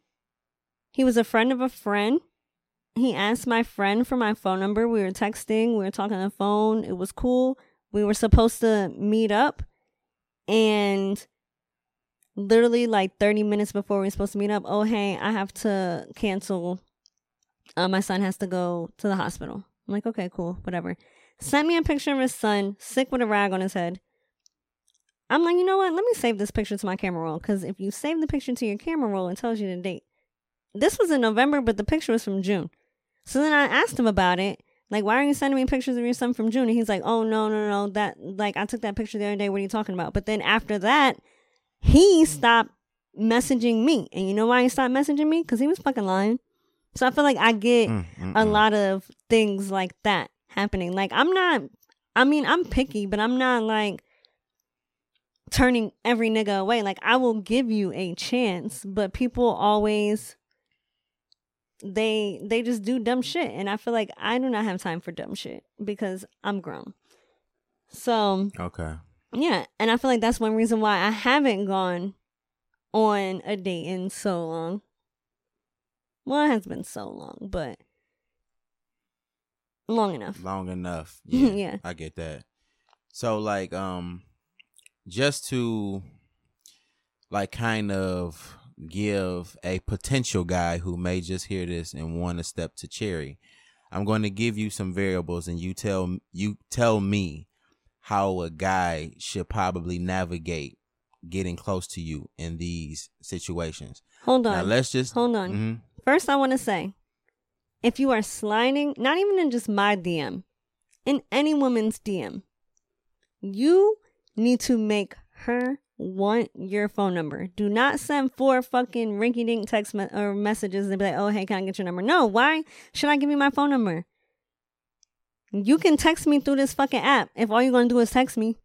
He was a friend of a friend. He asked my friend for my phone number. We were texting. We were talking on the phone. It was cool. We were supposed to meet up, and literally like 30 minutes before we're supposed to meet up, oh, hey, I have to cancel. Uh, my son has to go to the hospital. I'm like, okay, cool, whatever. Sent me a picture of his son, sick with a rag on his head. I'm like, you know what? Let me save this picture to my camera roll. Because if you save the picture to your camera roll, it tells you the date. This was in November, but the picture was from June. So then I asked him about it. Like, why are you sending me pictures of your son from June? And he's like, oh, no, no, no. That, like, I took that picture the other day. What are you talking about? But then after that, he stopped messaging me. And you know why he stopped messaging me? Because he was fucking lying. So I feel like I get Mm, mm, a mm. lot of things like that happening. Like I'm not I mean, I'm picky, but I'm not like turning every nigga away. Like I will give you a chance, but people always they they just do dumb shit and I feel like I do not have time for dumb shit because I'm grown. So, Okay. yeah, and I feel like that's one reason why I haven't gone on a date in so long. Well, it has been so long, but long enough. Long enough. (laughs) Yeah, Yeah. I get that. So like um just to like kind of give a potential guy who may just hear this and want to step to cherry. I'm going to give you some variables and you tell you tell me how a guy should probably navigate getting close to you in these situations. Hold on. Now let's just Hold on. Mhm. First, I want to say if you are sliding, not even in just my DM, in any woman's DM, you need to make her want your phone number. Do not send four fucking rinky dink text me- or messages and be like, oh, hey, can I get your number? No, why should I give you my phone number? You can text me through this fucking app if all you're going to do is text me.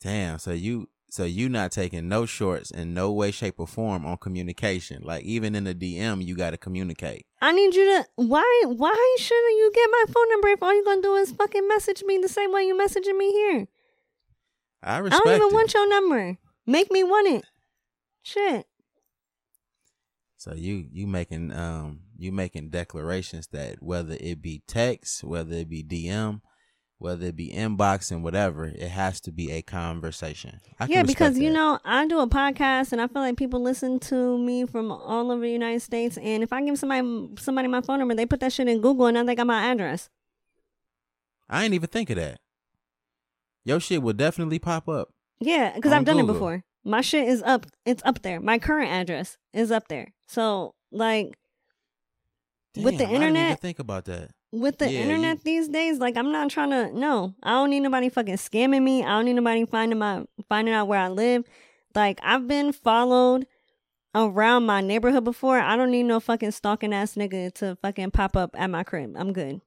Damn, so you so you not taking no shorts in no way, shape, or form on communication. Like even in the DM, you gotta communicate. I need you to why why shouldn't you get my phone number if all you're gonna do is fucking message me the same way you messaging me here? I respect. I don't even it. want your number. Make me want it. Shit. so you you making um you making declarations that whether it be text, whether it be DM, whether it be inbox and whatever, it has to be a conversation. I yeah, because you that. know, I do a podcast and I feel like people listen to me from all over the United States and if I give somebody somebody my phone number, they put that shit in Google and now they got my address. I ain't even think of that. Your shit will definitely pop up. Yeah, because I've done Google. it before. My shit is up. It's up there. My current address is up there. So like With the Damn, I didn't internet- think about that. with the Yeah, internet you- these days, like I'm not trying to no. I don't need nobody fucking scamming me. I don't need nobody finding my finding out where I live. Like I've been followed around my neighborhood before. I don't need no fucking stalking ass nigga to fucking pop up at my crib. I'm good.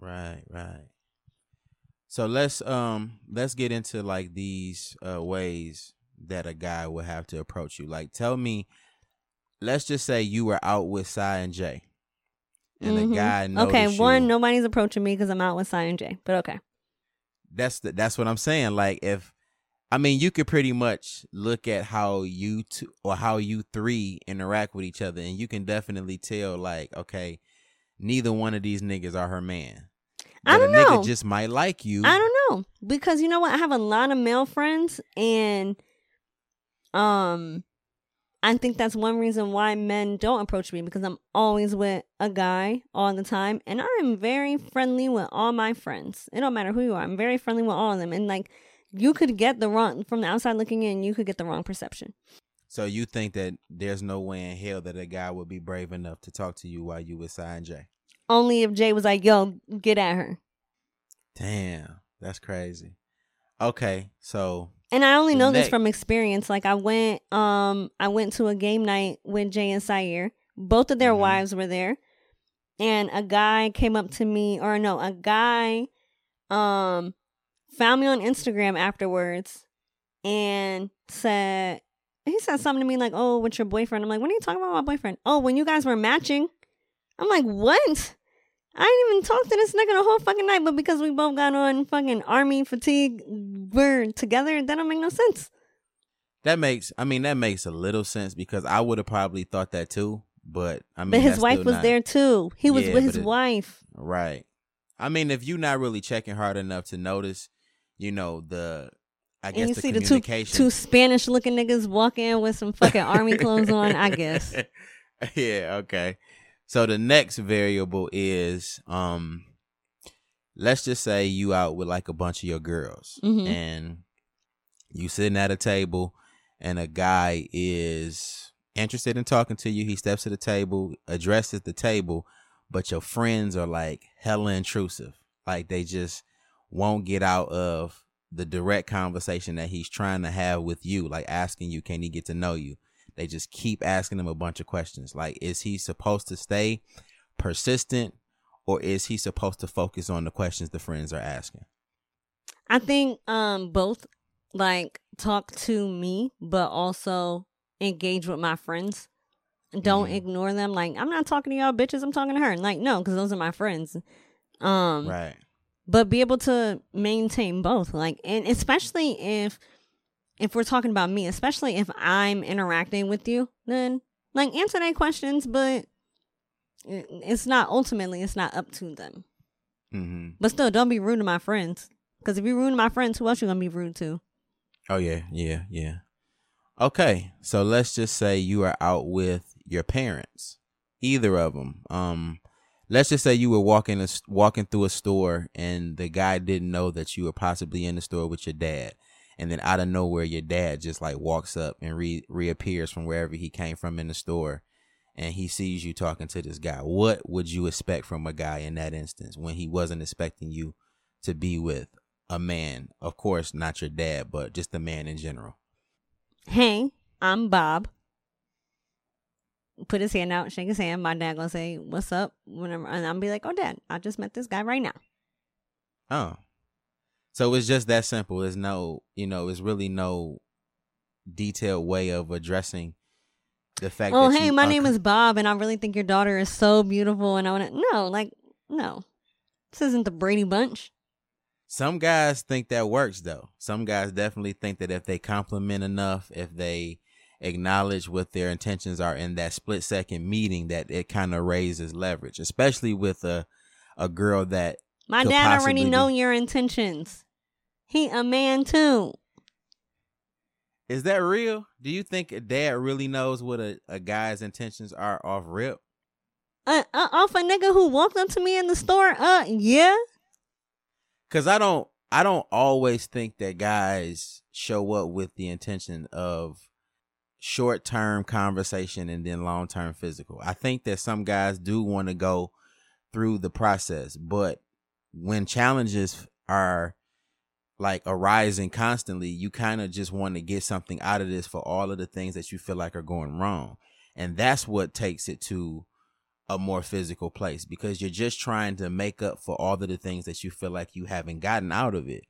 Right, right. So let's um let's get into like these uh ways that a guy would have to approach you. Like tell me let's just say you were out with Cy and Jay and Mhm. a guy Okay, you, one, nobody's approaching me because I'm out with Cy and Jay, But okay. that's the, that's what I'm saying. Like if I mean, you could pretty much look at how you two or how you three interact with each other, and you can definitely tell, like, okay, neither one of these niggas are her man. I don't a nigga know. just might like you. I don't know because you know what? I have a lot of male friends, and um, I think that's one reason why men don't approach me because I'm always with a guy all the time, and I'm very friendly with all my friends. It don't matter who you are. I'm very friendly with all of them, and like you could get the wrong from the outside looking in. You could get the wrong perception. So you think that there's no way in hell that a guy would be brave enough to talk to you while you with Cy and Jay? Only if Jay was like, "Yo, get at her." Damn, that's crazy. Okay, so And I only know this from experience. Like I went um I went to a game night with Jay and Syer. Both of their Mhm. wives were there. And a guy came up to me or no, a guy um found me on Instagram afterwards and said he said something to me like, "Oh, what's your boyfriend?" I'm like, "What are you talking about, my boyfriend?" "Oh, when you guys were matching." I'm like, "What?" I didn't even talk to this nigga the whole fucking night, but because we both got on fucking army fatigue, we're together. That don't make no sense. that makes I mean that makes a little sense because I would have probably thought that too. But I mean, but his wife was not- there too. He was Yeah, with his it- wife. right? I mean, if you're not really checking hard enough to notice, you know the I guess And you the see the two two Spanish looking niggas walk in with some fucking army clothes on. I guess. (laughs) yeah. Okay. So the next variable is um, let's just say you out with like a bunch of your girls Mhm. and you sitting at a table and a guy is interested in talking to you. He steps to the table, addresses the table, but your friends are like hella intrusive. Like they just won't get out of the direct conversation that he's trying to have with you, like asking you, can he get to know you? They just keep asking him a bunch of questions. Like, is he supposed to stay persistent or is he supposed to focus on the questions the friends are asking? I think um both like talk to me, but also engage with my friends. Don't Mhm. ignore them. Like I'm not talking to y'all bitches. I'm talking to her. Like no, because those are my friends. Um, Right. but be able to maintain both like and especially if if we're talking about me especially if i'm interacting with you then like answer their questions but it's not ultimately it's not up to them Mm-hmm. but still don't be rude to my friends because if you rude to my friends who else you gonna be rude to Oh yeah, yeah, yeah. Okay, so let's just say you are out with your parents, either of them. Um, let's just say you were walking a, walking through a store and the guy didn't know that you were possibly in the store with your dad, and then out of nowhere your dad just like walks up and re- reappears from wherever he came from in the store, and he sees you talking to this guy. What would you expect from a guy in that instance when he wasn't expecting you to be with a man? Of course, not your dad, but just a man in general. hey i'm bob put his hand out shake his hand my dad gonna say what's up whenever and i'm be like oh dad i just met this guy right now Oh. So it's just that simple. There's no, you know, it's really no detailed way of addressing the fact oh hey my name is bob and i really think your daughter is so beautiful and i want to no like no this isn't the brady bunch Some guys think that works though. Some guys definitely think that if they compliment enough, if they acknowledge what their intentions are in that split second meeting that it kind of raises leverage, especially with a a girl that my dad already know be- your intentions he a man too is that real? Do you think a dad really knows what a, a guy's intentions are off rip? uh, uh, off a nigga who walked up to me in the store uh yeah Cause I don't I don't always think that guys show up with the intention of short term conversation and then long term physical. I think that some guys do want to go through the process, but when challenges are like arising constantly, you kind of just want to get something out of this for all of the things that you feel like are going wrong. And that's what takes it to a more physical place because you're just trying to make up for all of the things that you feel like you haven't gotten out of it.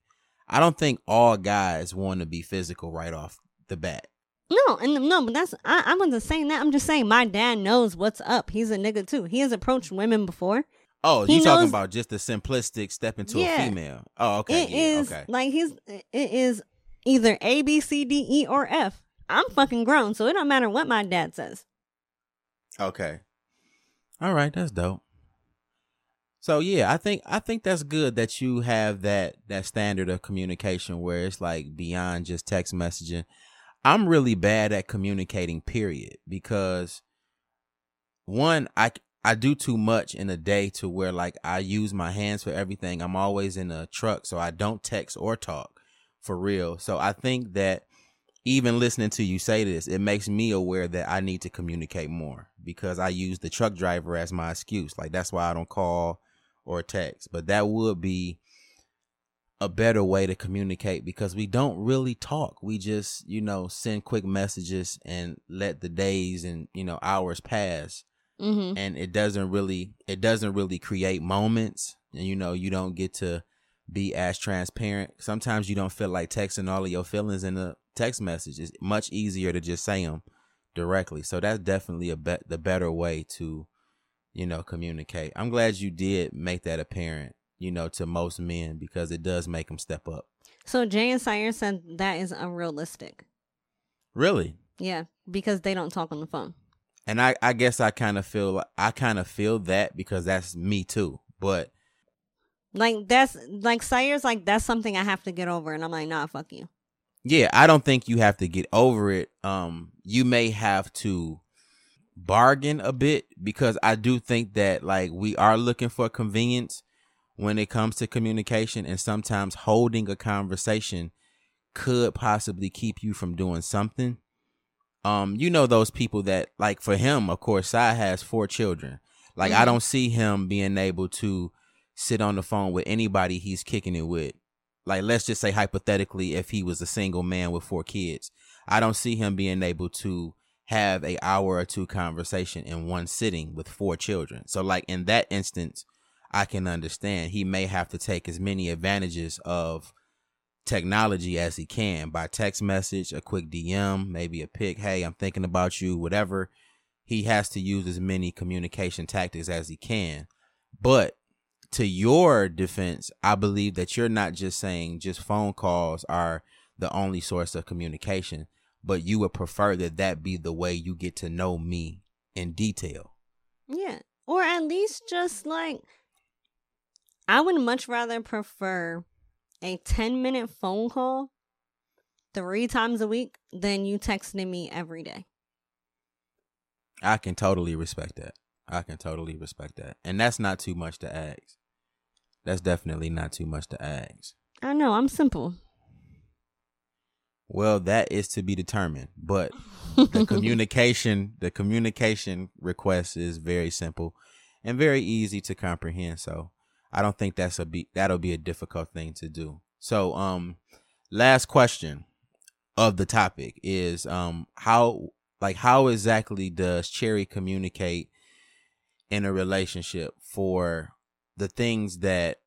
I don't think all guys want to be physical right off the bat. No, and no, but that's I, I wasn't saying that. I'm just saying my dad knows what's up. He's a nigga too. He has approached women before. Oh, you talking about just the simplistic step into Yeah. a female? Oh, okay, It yeah, is okay. like he's it is either A, B, C, D, E, or F. I'm fucking grown, so it don't matter what my dad says. Okay. All right, that's dope. So yeah, I think I think that's good that you have that that standard of communication where it's like beyond just text messaging. I'm really bad at communicating period because one I I do too much in a day to where like I use my hands for everything. I'm always in a truck so I don't text or talk for real. So I think that even listening to you say this, it makes me aware that I need to communicate more because I use the truck driver as my excuse. Like that's why I don't call or text. But that would be a better way to communicate because we don't really talk. We just, you know, send quick messages and let the days and, you know, hours pass Mm-hmm. and it doesn't really it doesn't really create moments and you know you don't get to be as transparent sometimes you don't feel like texting all of your feelings in a text message it's much easier to just say them directly so that's definitely a bet the better way to you know communicate i'm glad you did make that apparent you know to most men because it does make them step up So Jay and Syer said that is unrealistic. really Yeah, because they don't talk on the phone. And i i guess i kind of feel i kind of feel that because that's me too but Like that's like Syer's like that's something I have to get over, and I'm like, nah, fuck you. yeah i don't think you have to get over it um you may have to bargain a bit because i do think that like we are looking for convenience when it comes to communication and sometimes holding a conversation could possibly keep you from doing something um you know those people that like for him of course Sai has four children. Like i Mhm. don't see him being able to sit on the phone with anybody he's kicking it with. Like let's just say hypothetically if he was a single man with four kids i don't see him being able to have a hour or two conversation in one sitting with four children. So like in that instance i can understand. He may have to take as many advantages of technology as he can by text message a quick dm maybe a pic hey i'm thinking about you whatever he has to use as many communication tactics as he can but to your defense, I believe that you're not just saying just phone calls are the only source of communication, but you would prefer that that be the way you get to know me in detail. Yeah, or at least just like I would much rather prefer a 10 minute phone call three times a week than you texting me every day. I can totally respect that. I can totally respect that. And that's not too much to ask. That's definitely not too much to ask. I know, I'm simple. Well, that is to be determined, but the (laughs) communication the communication request is very simple and very easy to comprehend so i don't think that's a be that'll be a difficult thing to do so um last question of the topic is um how like how exactly does cherry communicate in a relationship for the things that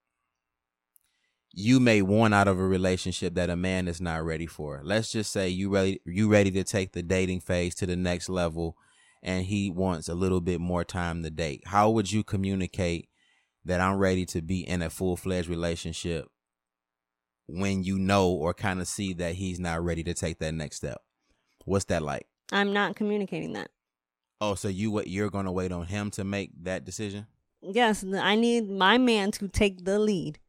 you may want out of a relationship that a man is not ready for. Let's just say you ready you ready to take the dating phase to the next level and he wants a little bit more time to date. How would you communicate that I'm ready to be in a full-fledged relationship when you know or kind of see that he's not ready to take that next step? What's that like? I'm not communicating that. Oh, so you what you're going to wait on him to make that decision? Yes, I need my man to take the lead.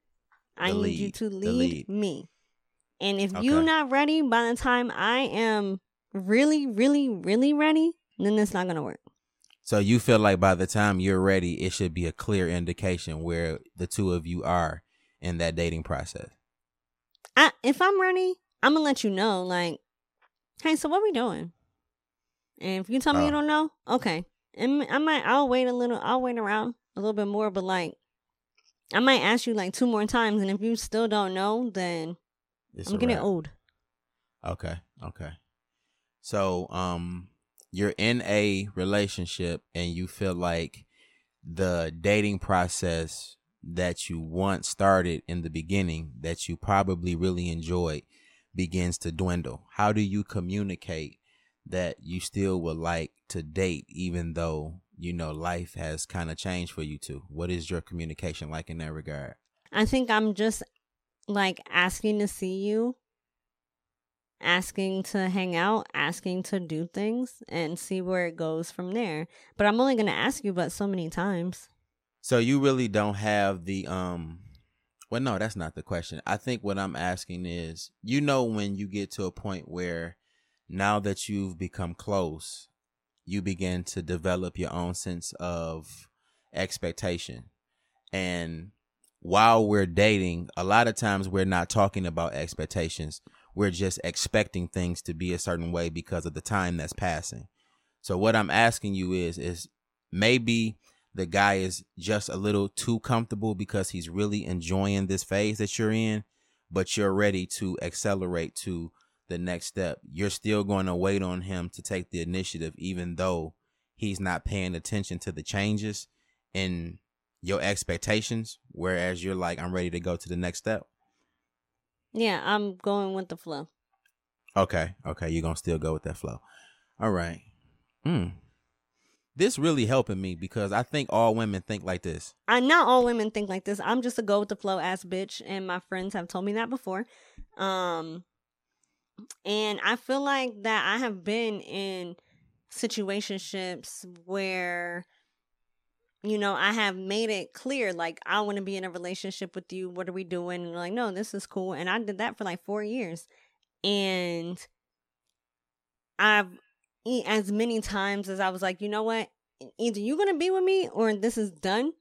I The need you to lead, lead. me. And if you're not ready by the time I am really, really, really ready, then it's not gonna work. So you feel like by the time you're ready, it should be a clear indication where the two of you are in that dating process. I, if I'm ready, I'm gonna let you know. Like, hey, so what we doing? And if you tell me Oh. you don't know, okay, and I might I'll wait a little. I'll wait around a little bit more, but like, I might ask you like two more times, and if you still don't know, then It's I'm getting wrap. old. Okay. Okay. So, um, you're in a relationship and you feel like the dating process that you once started in the beginning that you probably really enjoyed begins to dwindle. How do you communicate that you still would like to date even though you know life has kind of changed for you two what is your communication like in that regard I think I'm just like asking to see you, asking to hang out, asking to do things and see where it goes from there. But I'm only going to ask you but so many times. so you really don't have the um well no that's not the question i think what i'm asking is you know when you get to a point where now that you've become close you begin to develop your own sense of expectation and while we're dating, a lot of times we're not talking about expectations. We're just expecting things to be a certain way because of the time that's passing. So what I'm asking you is is maybe the guy is just a little too comfortable because he's really enjoying this phase that you're in, but you're ready to accelerate to the next step. You're still going to wait on him to take the initiative even though he's not paying attention to the changes in your expectations, whereas you're like, I'm ready to go to the next step. Yeah, I'm going with the flow. Okay, okay, you're gonna still go with that flow. All right. Hmm. This really helping me because I think all women think like this. I not all women think like this. I'm just a go with the flow ass bitch, and my friends have told me that before. Um, and I feel like that I have been in situationships where, you know, I have made it clear like I want to be in a relationship with you. What are we doing? And like, no, this is cool. And I did that for like four years, and I've as many times as I was like, you know what, either you're gonna be with me or this is done.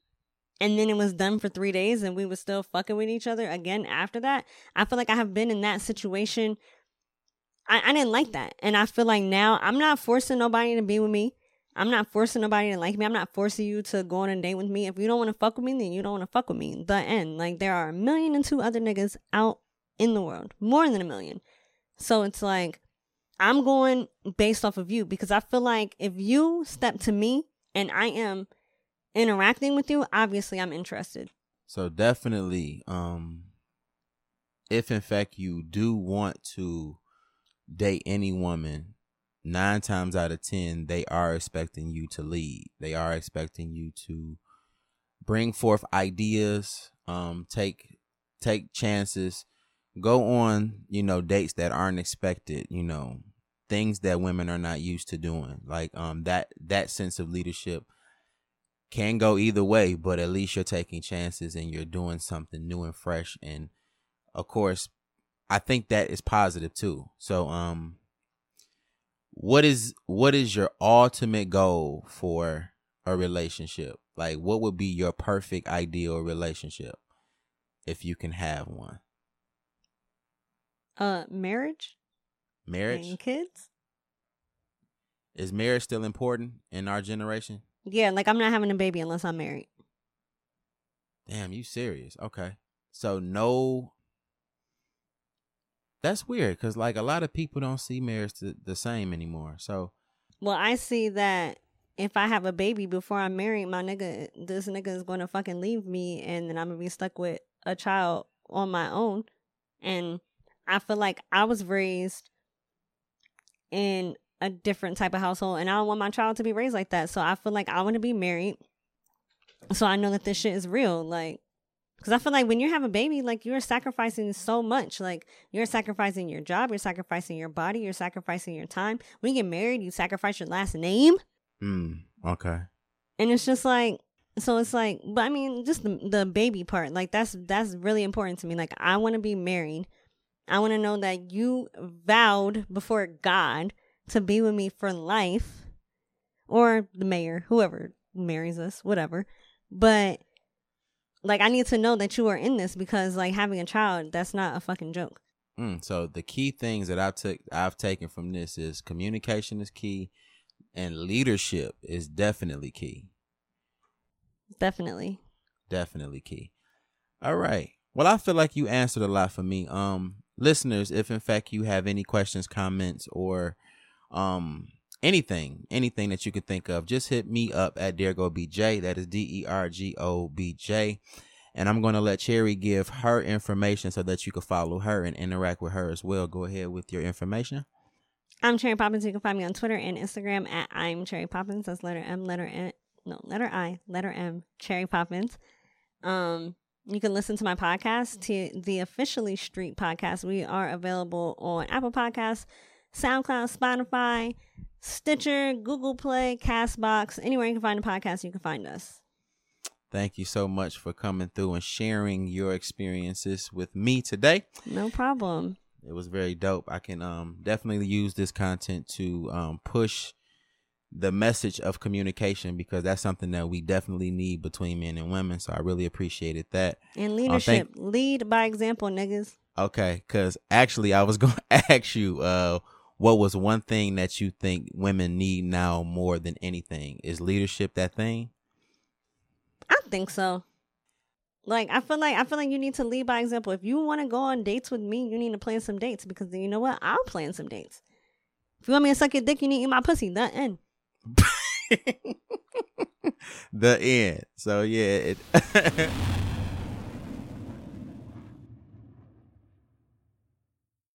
And then it was done for three days, and we were still fucking with each other again after that. I feel like I have been in that situation. I, I didn't like that, and I feel like now I'm not forcing nobody to be with me. I'm not forcing nobody to like me. I'm not forcing you to go on a date with me. If you don't want to fuck with me, then you don't want to fuck with me. The end. Like there are a million and two other niggas out in the world, more than a million. So it's like I'm going based off of you because I feel like if you step to me and I am interacting with you, obviously I'm interested. So definitely, um, if in fact you do want to date any woman, nine times out of ten, they are expecting you to lead. They are expecting you to bring forth ideas, um, take take chances, go on, you know, dates that aren't expected, you know, things that women are not used to doing. Like um that that sense of leadership can go either way, but at least you're taking chances and you're doing something new and fresh. And of course, I think that is positive too. So, um, what is what is your ultimate goal for a relationship? Like, what would be your perfect ideal relationship if you can have one? Uh, marriage Marriage and kids. is marriage still important in our generation? Yeah, like I'm not having a baby unless I'm married. Damn, you serious? Okay. So no That's weird cuz like a lot of people don't see marriage the, the same anymore. So Well, I see that if I have a baby before I'm married, my nigga, this nigga is to fucking leave me, and then I'm gonna be stuck with a child on my own. And I feel like I was raised in a different type of household, and I don't want my child to be raised like that. So I feel like I want to be married, so I know that this shit is real. Like, because I feel like when you have a baby, like you're sacrificing so much. Like you're sacrificing your job, you're sacrificing your body, you're sacrificing your time. When you get married, you sacrifice your last name. hmm, okay. and it's just like so it's like but i mean just the, the baby part like that's that's really important to me like i want to be married i want to know that you vowed before god to be with me for life or the mayor whoever marries us whatever but like i need to know that you are in this because like having a child that's not a fucking joke Mm, so the key things that I took I've taken from this is communication is key and leadership is definitely key. definitely Definitely key. All right. Well, I feel like you answered a lot for me. Um listeners, if in fact you have any questions, comments or um anything, anything that you could think of, just hit me up at Dergo BJ. That is D E R G O B J. And I'm going to let Cherry give her information so that you can follow her and interact with her as well. Go ahead with your information. I'm Cherry Poppins. You can find me on Twitter and Instagram at I'm Cherry Poppins. That's letter M, letter N, no, letter I, letter M, Cherry Poppins. Um, you can listen to my podcast, to the Officially Street podcast. We are available on Apple Podcasts, SoundCloud, Spotify, Stitcher, Google Play, Castbox. Anywhere you can find a podcast, you can find us. Thank you so much for coming through and sharing your experiences with me today. No problem. It was very dope. I can um definitely use this content to um push the message of communication because that's something that we definitely need between men and women. So I really appreciated that. And leadership, uh, lead by example, niggas. Okay, because actually, I was going (laughs) to ask you, uh, what was one thing that you think women need now more than anything? Is leadership that thing? I think so. Like I feel like I feel like you need to lead by example. If you want to go on dates with me, you need to plan some dates because you know what? I'll plan some dates. If you want me to suck your dick, you need to eat my pussy. The end. (laughs) (laughs) the end. So yeah. It (laughs)